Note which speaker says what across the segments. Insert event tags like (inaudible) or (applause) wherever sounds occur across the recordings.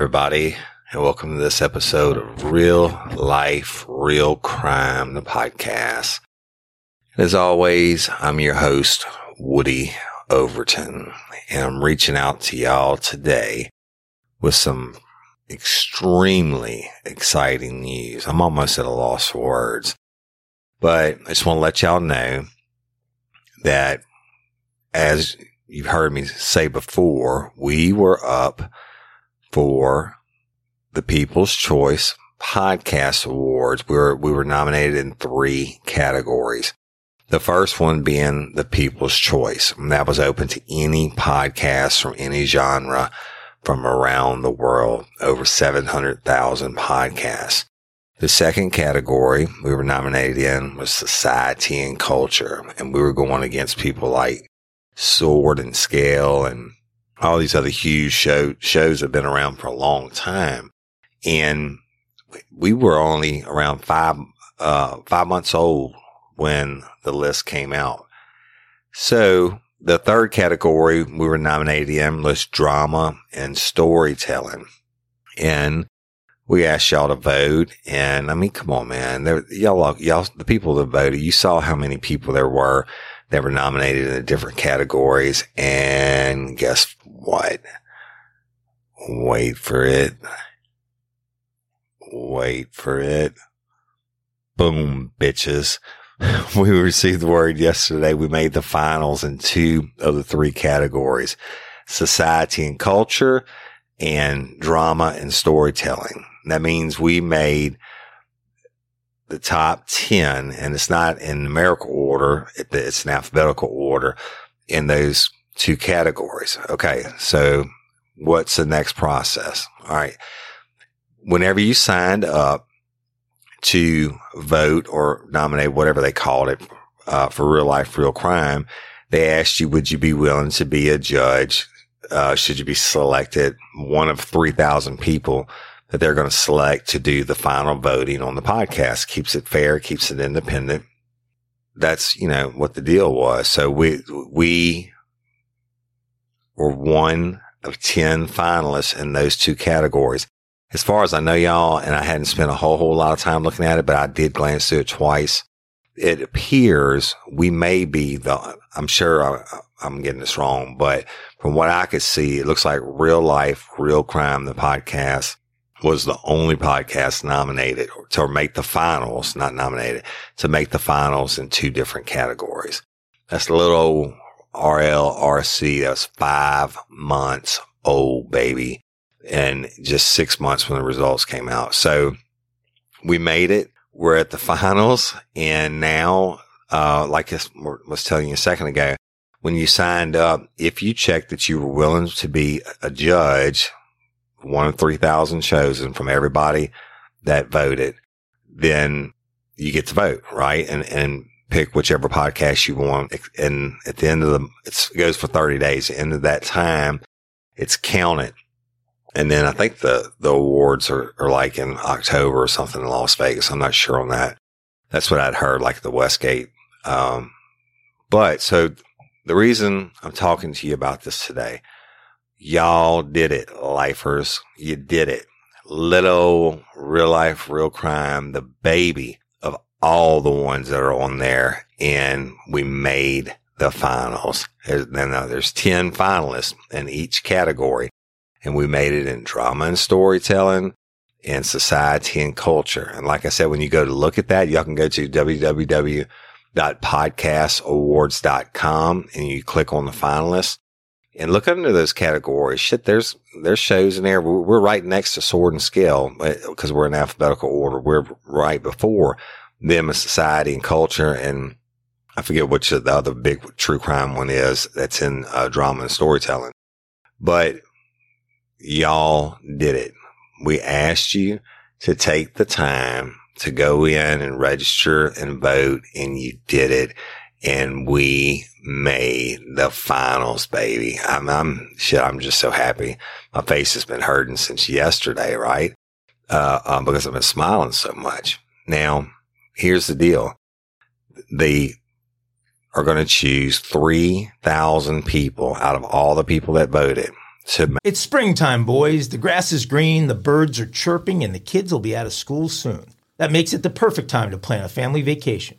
Speaker 1: Everybody, and welcome to this episode of Real Life, Real Crime, the podcast. As always, I'm your host, Woody Overton, and I'm reaching out to y'all today with some extremely exciting news. I'm almost at a loss for words, but I just want to let y'all know that as you've heard me say before, we were up for the People's Choice Podcast Awards. We were, we were nominated in three categories. The first one being the People's Choice. And that was open to any podcast from any genre from around the world, over 700,000 podcasts. The second category we were nominated in was society and culture. And we were going against people like Sword and Scale and all these other huge show, shows have been around for a long time. And we were only around five, uh, five months old when the list came out. So the third category we were nominated in was drama and storytelling. And we asked y'all to vote. And I mean, come on, man. There, y'all, y'all, the people that voted, you saw how many people there were that were nominated in the different categories. And guess what? Wait for it. Wait for it. Boom, bitches. (laughs) We received word yesterday. We made the finals in two of the three categories, society and culture and drama and storytelling. That means we made the top 10 and it's not in numerical order. It's in alphabetical order in those two categories. Okay. So what's the next process? All right. Whenever you signed up to vote or nominate, whatever they called it, uh, for real life, real crime, they asked you, would you be willing to be a judge? Uh, should you be selected one of 3,000 people that they're going to select to do the final voting on the podcast? Keeps it fair, keeps it independent. That's, you know, what the deal was. So we, we were one of 10 finalists in those two categories. as far as I know, y'all, and I hadn't spent a whole, whole lot of time looking at it, but I did glance through it twice. It appears we may be the, I'm sure I, I'm getting this wrong, but from what I could see, it looks like real life, real crime, the podcast was the only podcast nominated to make the finals, not nominated, to make the finals in two different categories. That's a little RLRC. That's five months old, baby. And just six months when the results came out. So we made it. We're at the finals. And now, uh, like I was telling you a second ago, when you signed up, if you checked that you were willing to be a judge, one of 3,000 chosen from everybody that voted, then you get to vote, right? And, and pick whichever podcast you want. And at the end of the, it goes for 30 days. At the end of that time, it's counted. And then I think the, the awards are, are like in October or something in Las Vegas. I'm not sure on that. That's what I'd heard, like the Westgate. Um, but so the reason I'm talking to you about this today, y'all did it, lifers. You did it. Little real life, real crime, the baby all the ones that are on there and we made the finals. There's, there's 10 finalists in each category and we made it in drama and storytelling and society and culture. And like I said, when you go to look at that, y'all can go to www.podcastawards.com and you click on the finalists and look under those categories. Shit, there's, there's shows in there. We're right next to sword and scale because we're in alphabetical order. We're right before them as society and culture. And I forget which the other big true crime one is that's in uh, drama and storytelling. But y'all did it. We asked you to take the time to go in and register and vote and you did it. And we made the finals, baby. I'm, I'm shit. I'm just so happy. My face has been hurting since yesterday, right? Uh, um, because I've been smiling so much. Now, here's the deal. They are going to choose 3,000 people out of all the people that voted.
Speaker 2: To it's springtime, boys. The grass is green, the birds are chirping, and the kids will be out of school soon. That makes it the perfect time to plan a family vacation.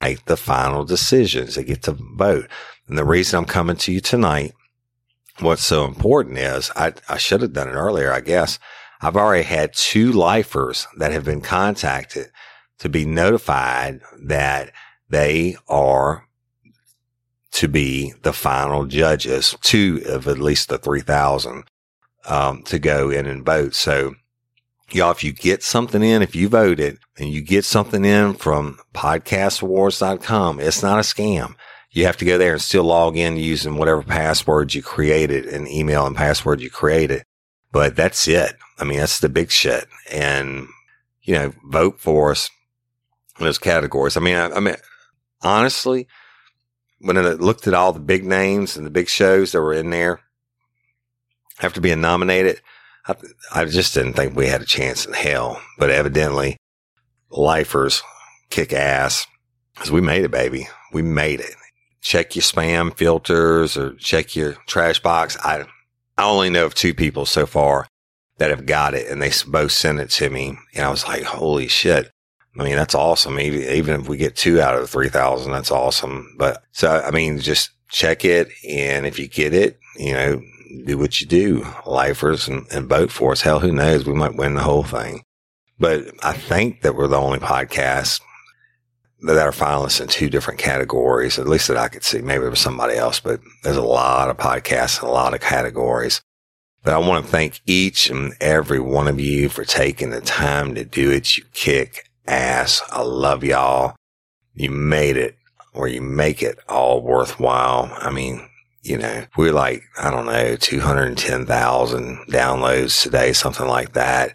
Speaker 1: Make the final decisions. They get to vote. And the reason I'm coming to you tonight, what's so important is I, I should have done it earlier, I guess. I've already had two lifers that have been contacted to be notified that they are to be the final judges, two of at least the 3,000, um, to go in and vote. So y'all, if you get something in, if you voted and you get something in from podcastawards.com, it's not a scam you have to go there and still log in using whatever password you created and email and password you created. But that's it. I mean, that's the big shit. And, you know, vote for us in those categories. I mean, I, I mean, honestly, when I looked at all the big names and the big shows that were in there after being nominated, I, I just didn't think we had a chance in hell. But evidently, lifers kick ass because we made it, baby. We made it check your spam filters or check your trash box. I, I only know of two people so far that have got it and they both sent it to me. And I was like, holy shit. I mean, that's awesome. Even, even if we get two out of the 3,000, that's awesome. But so, I mean, just check it. And if you get it, you know, do what you do, lifers and, and vote for us. Hell, who knows? We might win the whole thing. But I think that we're the only podcast that are finalists in two different categories, at least that I could see. Maybe it was somebody else, but there's a lot of podcasts and a lot of categories. But I want to thank each and every one of you for taking the time to do it. You kick ass. I love y'all. You made it or you make it all worthwhile. I mean, you know, we're like, I don't know, 210,000 downloads today, something like that.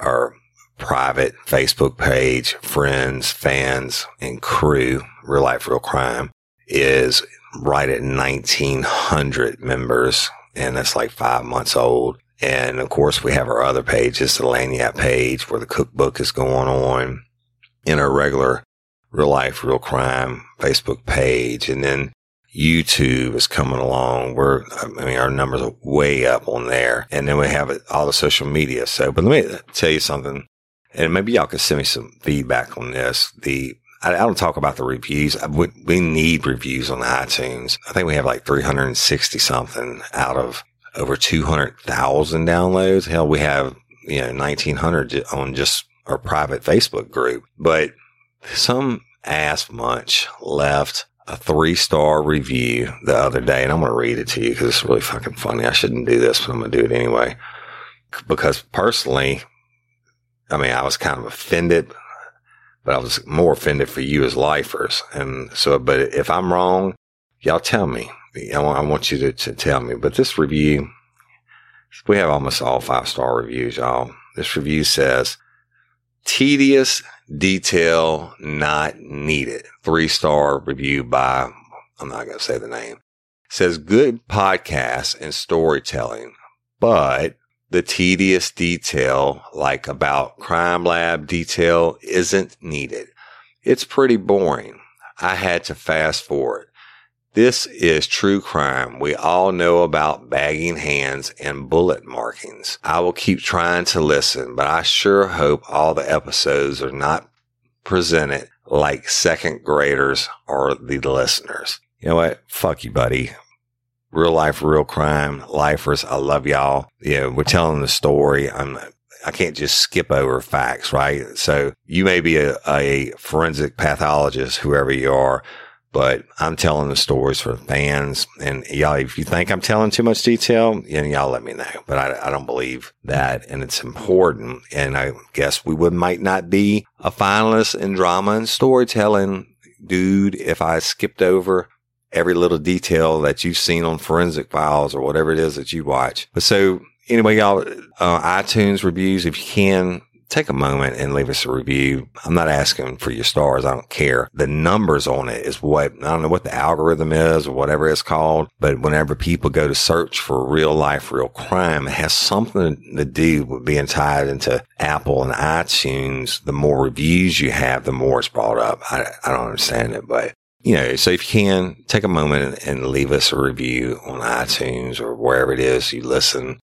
Speaker 1: Our private Facebook page, friends, fans, and crew, Real Life, Real Crime, is right at 1900 members. And that's like five months old. And of course, we have our other pages, the Lagniappe page where the cookbook is going on in our regular Real Life, Real Crime Facebook page. And then YouTube is coming along. We're, I mean, our numbers are way up on there. And then we have all the social media. So, but let me tell you something and maybe y'all can send me some feedback on this. The I, don't talk about the reviews. We, we need reviews on iTunes. I think we have like 360 something out of over 200,000 downloads. Hell, we have, you know, 1900 on just our private Facebook group, but some ass munch left a three star review the other day. And I'm going to read it to you because it's really fucking funny. I shouldn't do this, but I'm going to do it anyway. Because personally, I mean, I was kind of offended, but I was more offended for you as lifers. And so, but if I'm wrong, y'all tell me. I want, you to, to tell me. But this review, we have almost all five star reviews, y'all. This review says, tedious detail not needed. Three star review by, I'm not going to say the name. says good podcast and storytelling, but the tedious detail, like about crime lab detail, isn't needed. It's pretty boring. I had to fast forward. This is true crime. We all know about bagging hands and bullet markings. I will keep trying to listen, but I sure hope all the episodes are not presented like second graders or the listeners. You know what? Fuck you, buddy real life, real crime, lifers. I love y'all. Yeah, we're telling the story. I'm, I can't just skip over facts, right? So you may be a, a forensic pathologist, whoever you are, but I'm telling the stories for fans. And y'all, if you think I'm telling too much detail, then y'all let me know. But I, I don't believe that. And it's important. And I guess we would might not be a finalist in drama and storytelling, dude, if I skipped over every little detail that you've seen on forensic files or whatever it is that you watch. But so anyway, y'all, uh, iTunes reviews, if you can, take a moment and leave us a review. I'm not asking for your stars. I don't care. The numbers on it is what, I don't know what the algorithm is or whatever it's called, but whenever people go to search for real life, real crime, it has something to do with being tied into Apple and iTunes. The more reviews you have, the more it's brought up. I, I don't understand it, but you know, so if you can take a moment and leave us a review on iTunes or wherever it is you listen.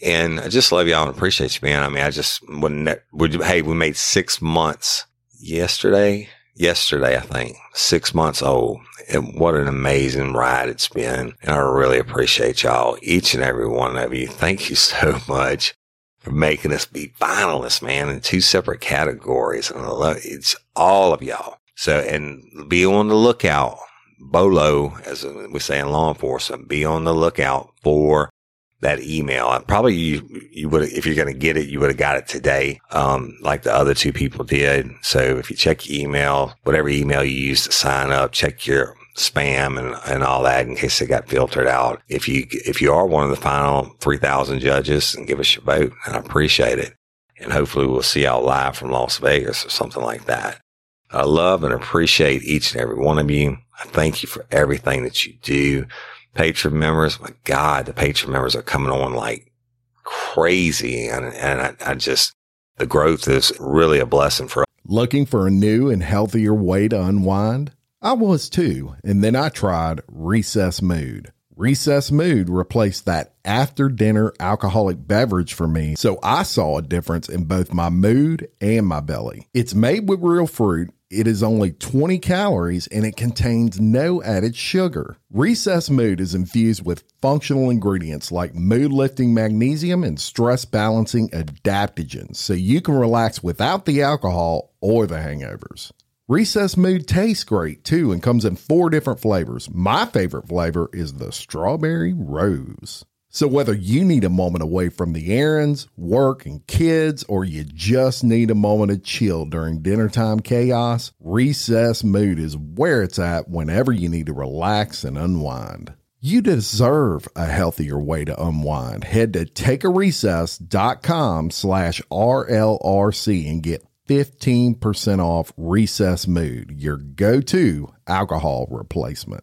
Speaker 1: And I just love y'all and appreciate you, man. I mean, I just, wouldn't, when, hey, we made six months yesterday, yesterday, I think, six months old. And what an amazing ride it's been. And I really appreciate y'all, each and every one of you. Thank you (laughs) so much for making us be finalists, man, in two separate categories. And I love it's all of y'all. So, and be on the lookout. Bolo, as we say in law enforcement, be on the lookout for that email. Probably you, you would, if you're going to get it, you would have got it today, um, like the other two people did. So if you check your email, whatever email you use to sign up, check your spam and, and all that in case it got filtered out. If you, if you are one of the final 3000 judges and give us your vote, and I appreciate it. And hopefully we'll see y'all live from Las Vegas or something like that. I love and appreciate each and every one of you. I thank you for everything that you do. Patreon members, my God, the Patreon members are coming on like crazy. And, and I, I just, the growth is really a blessing for us.
Speaker 3: Looking for a new and healthier way to unwind? I was too. And then I tried Recess Mood. Recess Mood replaced that after dinner alcoholic beverage for me, so I saw a difference in both my mood and my belly. It's made with real fruit it is only 20 calories and it contains no added sugar. Recess Mood is infused with functional ingredients like mood lifting magnesium and stress balancing adaptogens so you can relax without the alcohol or the hangovers. Recess Mood tastes great too and comes in four different flavors. My favorite flavor is the strawberry rose. So, whether you need a moment away from the errands, work, and kids, or you just need a moment of chill during dinner time chaos, Recess Mood is where it's at whenever you need to relax and unwind. You deserve a healthier way to unwind. Head to takearecess.com slash RLRC and get 15% off Recess Mood, your go to alcohol replacement.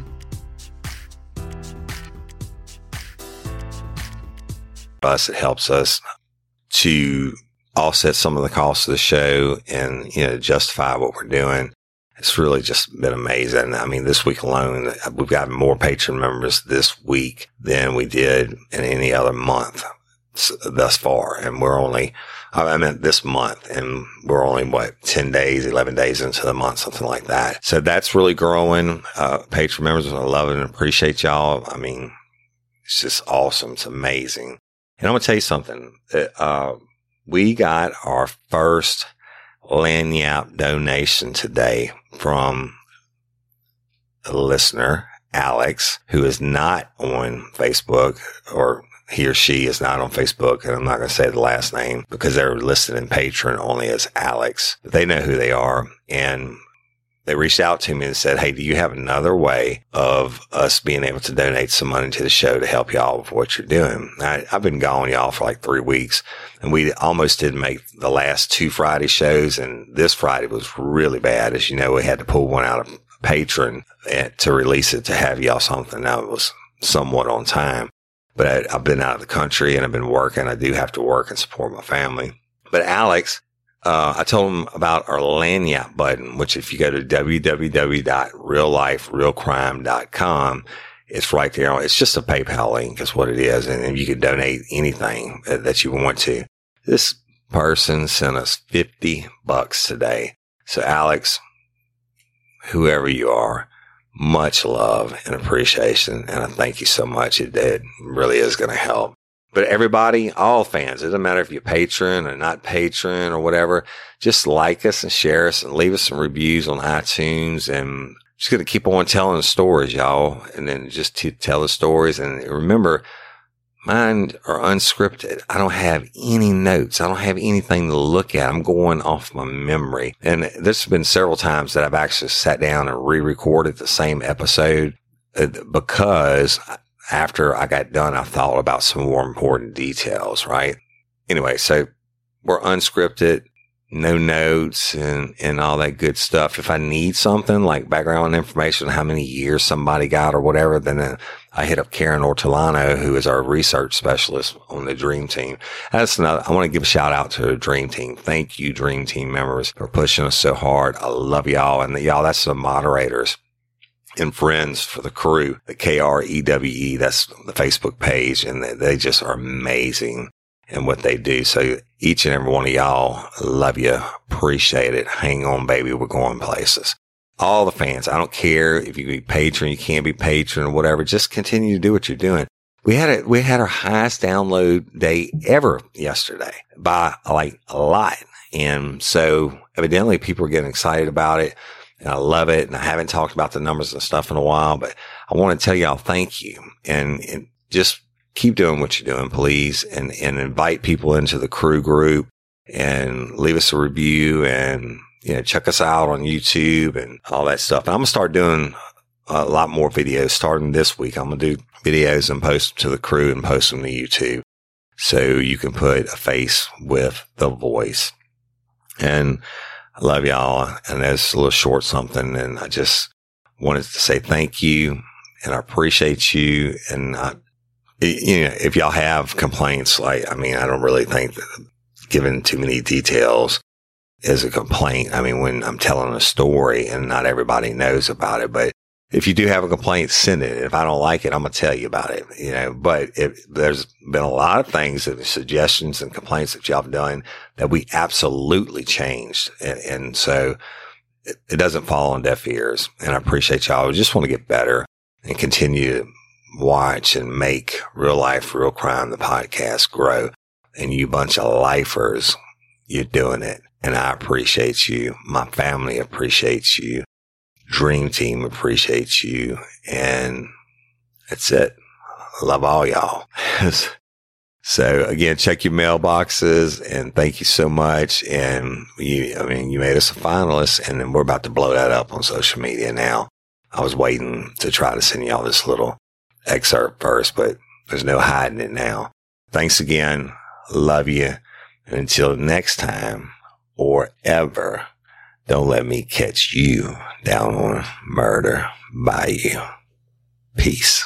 Speaker 1: Us. It helps us to offset some of the costs of the show and, you know, justify what we're doing. It's really just been amazing. I mean, this week alone, we've got more Patreon members this week than we did in any other month thus far. And we're only, I meant this month and we're only what, 10 days, 11 days into the month, something like that. So that's really growing. Uh, Patreon members, I love it and appreciate y'all. I mean, it's just awesome. It's amazing. And I'm going to tell you something. Uh, we got our first Lagniappe donation today from a listener, Alex, who is not on Facebook or he or she is not on Facebook, and I'm not going to say the last name because they're listed in Patreon only as Alex. But they know who they are, and they reached out to me and said, Hey, do you have another way of us being able to donate some money to the show to help y'all with what you're doing? I, have been gone y'all for like three weeks and we almost didn't make the last two Friday shows. And this Friday was really bad. As you know, we had to pull one out of patron eh, to release it to have y'all something. It was somewhat on time, but I, I've been out of the country and I've been working. I do have to work and support my family. But Alex, uh, I told them about our Lagniappe button, which if you go to www.realliferealcrime.com, it's right there. It's just a PayPal link is what it is. And you can donate anything that you want to. This person sent us 50 bucks today. So Alex, whoever you are, much love and appreciation. And I thank you so much. It, it really is going to help. But everybody, all fans, it doesn't matter if you're patron or not patron or whatever, just like us and share us and leave us some reviews on iTunes and just going to keep on telling the stories, y'all. And then just to tell the stories. And remember, mine are unscripted. I don't have any notes. I don't have anything to look at. I'm going off my memory. And there's been several times that I've actually sat down and re-recorded the same episode uh, because after I got done, I thought about some more important details, right? Anyway, so we're unscripted, no notes and, and all that good stuff. If I need something like background information, how many years somebody got or whatever, then I hit up Karen Ortolano, who is our research specialist on the Dream Team. That's another, I want to give a shout out to the Dream Team. Thank you, Dream Team members, for pushing us so hard. I love y'all. And y'all, that's the moderators and friends for the crew, the KREWE. That's the Facebook page. And they, just are amazing in what they do. So each and every one of y'all love you. Appreciate it. Hang on, baby. We're going places. All the fans. I don't care if you be patron, you can't be patron or whatever. Just continue to do what you're doing. We had a, we had our highest download day ever yesterday by like a lot. And so evidently people are getting excited about it. And I love it. And I haven't talked about the numbers and stuff in a while, but I want to tell y'all thank you and, and just keep doing what you're doing, please. And, and invite people into the crew group and leave us a review and, you know, check us out on YouTube and all that stuff. And I'm going to start doing a lot more videos starting this week. I'm going to do videos and post them to the crew and post them to YouTube. So you can put a face with the voice. And I love y'all. And that's a little short something. And I just wanted to say thank you and I appreciate you. And I, you know, if y'all have complaints, like, I mean, I don't really think that giving too many details is a complaint. I mean, when I'm telling a story and not everybody knows about it, but if you do have a complaint, send it. If I don't like it, I'm going to tell you about it, you know, but there's been a lot of things and suggestions and complaints that y'all have done that we absolutely changed. And, and so it, it, doesn't fall on deaf ears. And I appreciate y'all. I just want to get better and continue to watch and make real life, real crime, the podcast grow. And you bunch of lifers, you're doing it. And I appreciate you. My family appreciates you. Dream Team appreciates you. And that's it. love all y'all. (laughs) so again, check your mailboxes and thank you so much. And you, I mean, you made us a finalist and then we're about to blow that up on social media now. I was waiting to try to send y'all this little excerpt first, but there's no hiding it now. Thanks again. Love you. And until next time or ever. Don't let me catch you down on murder by you. Peace.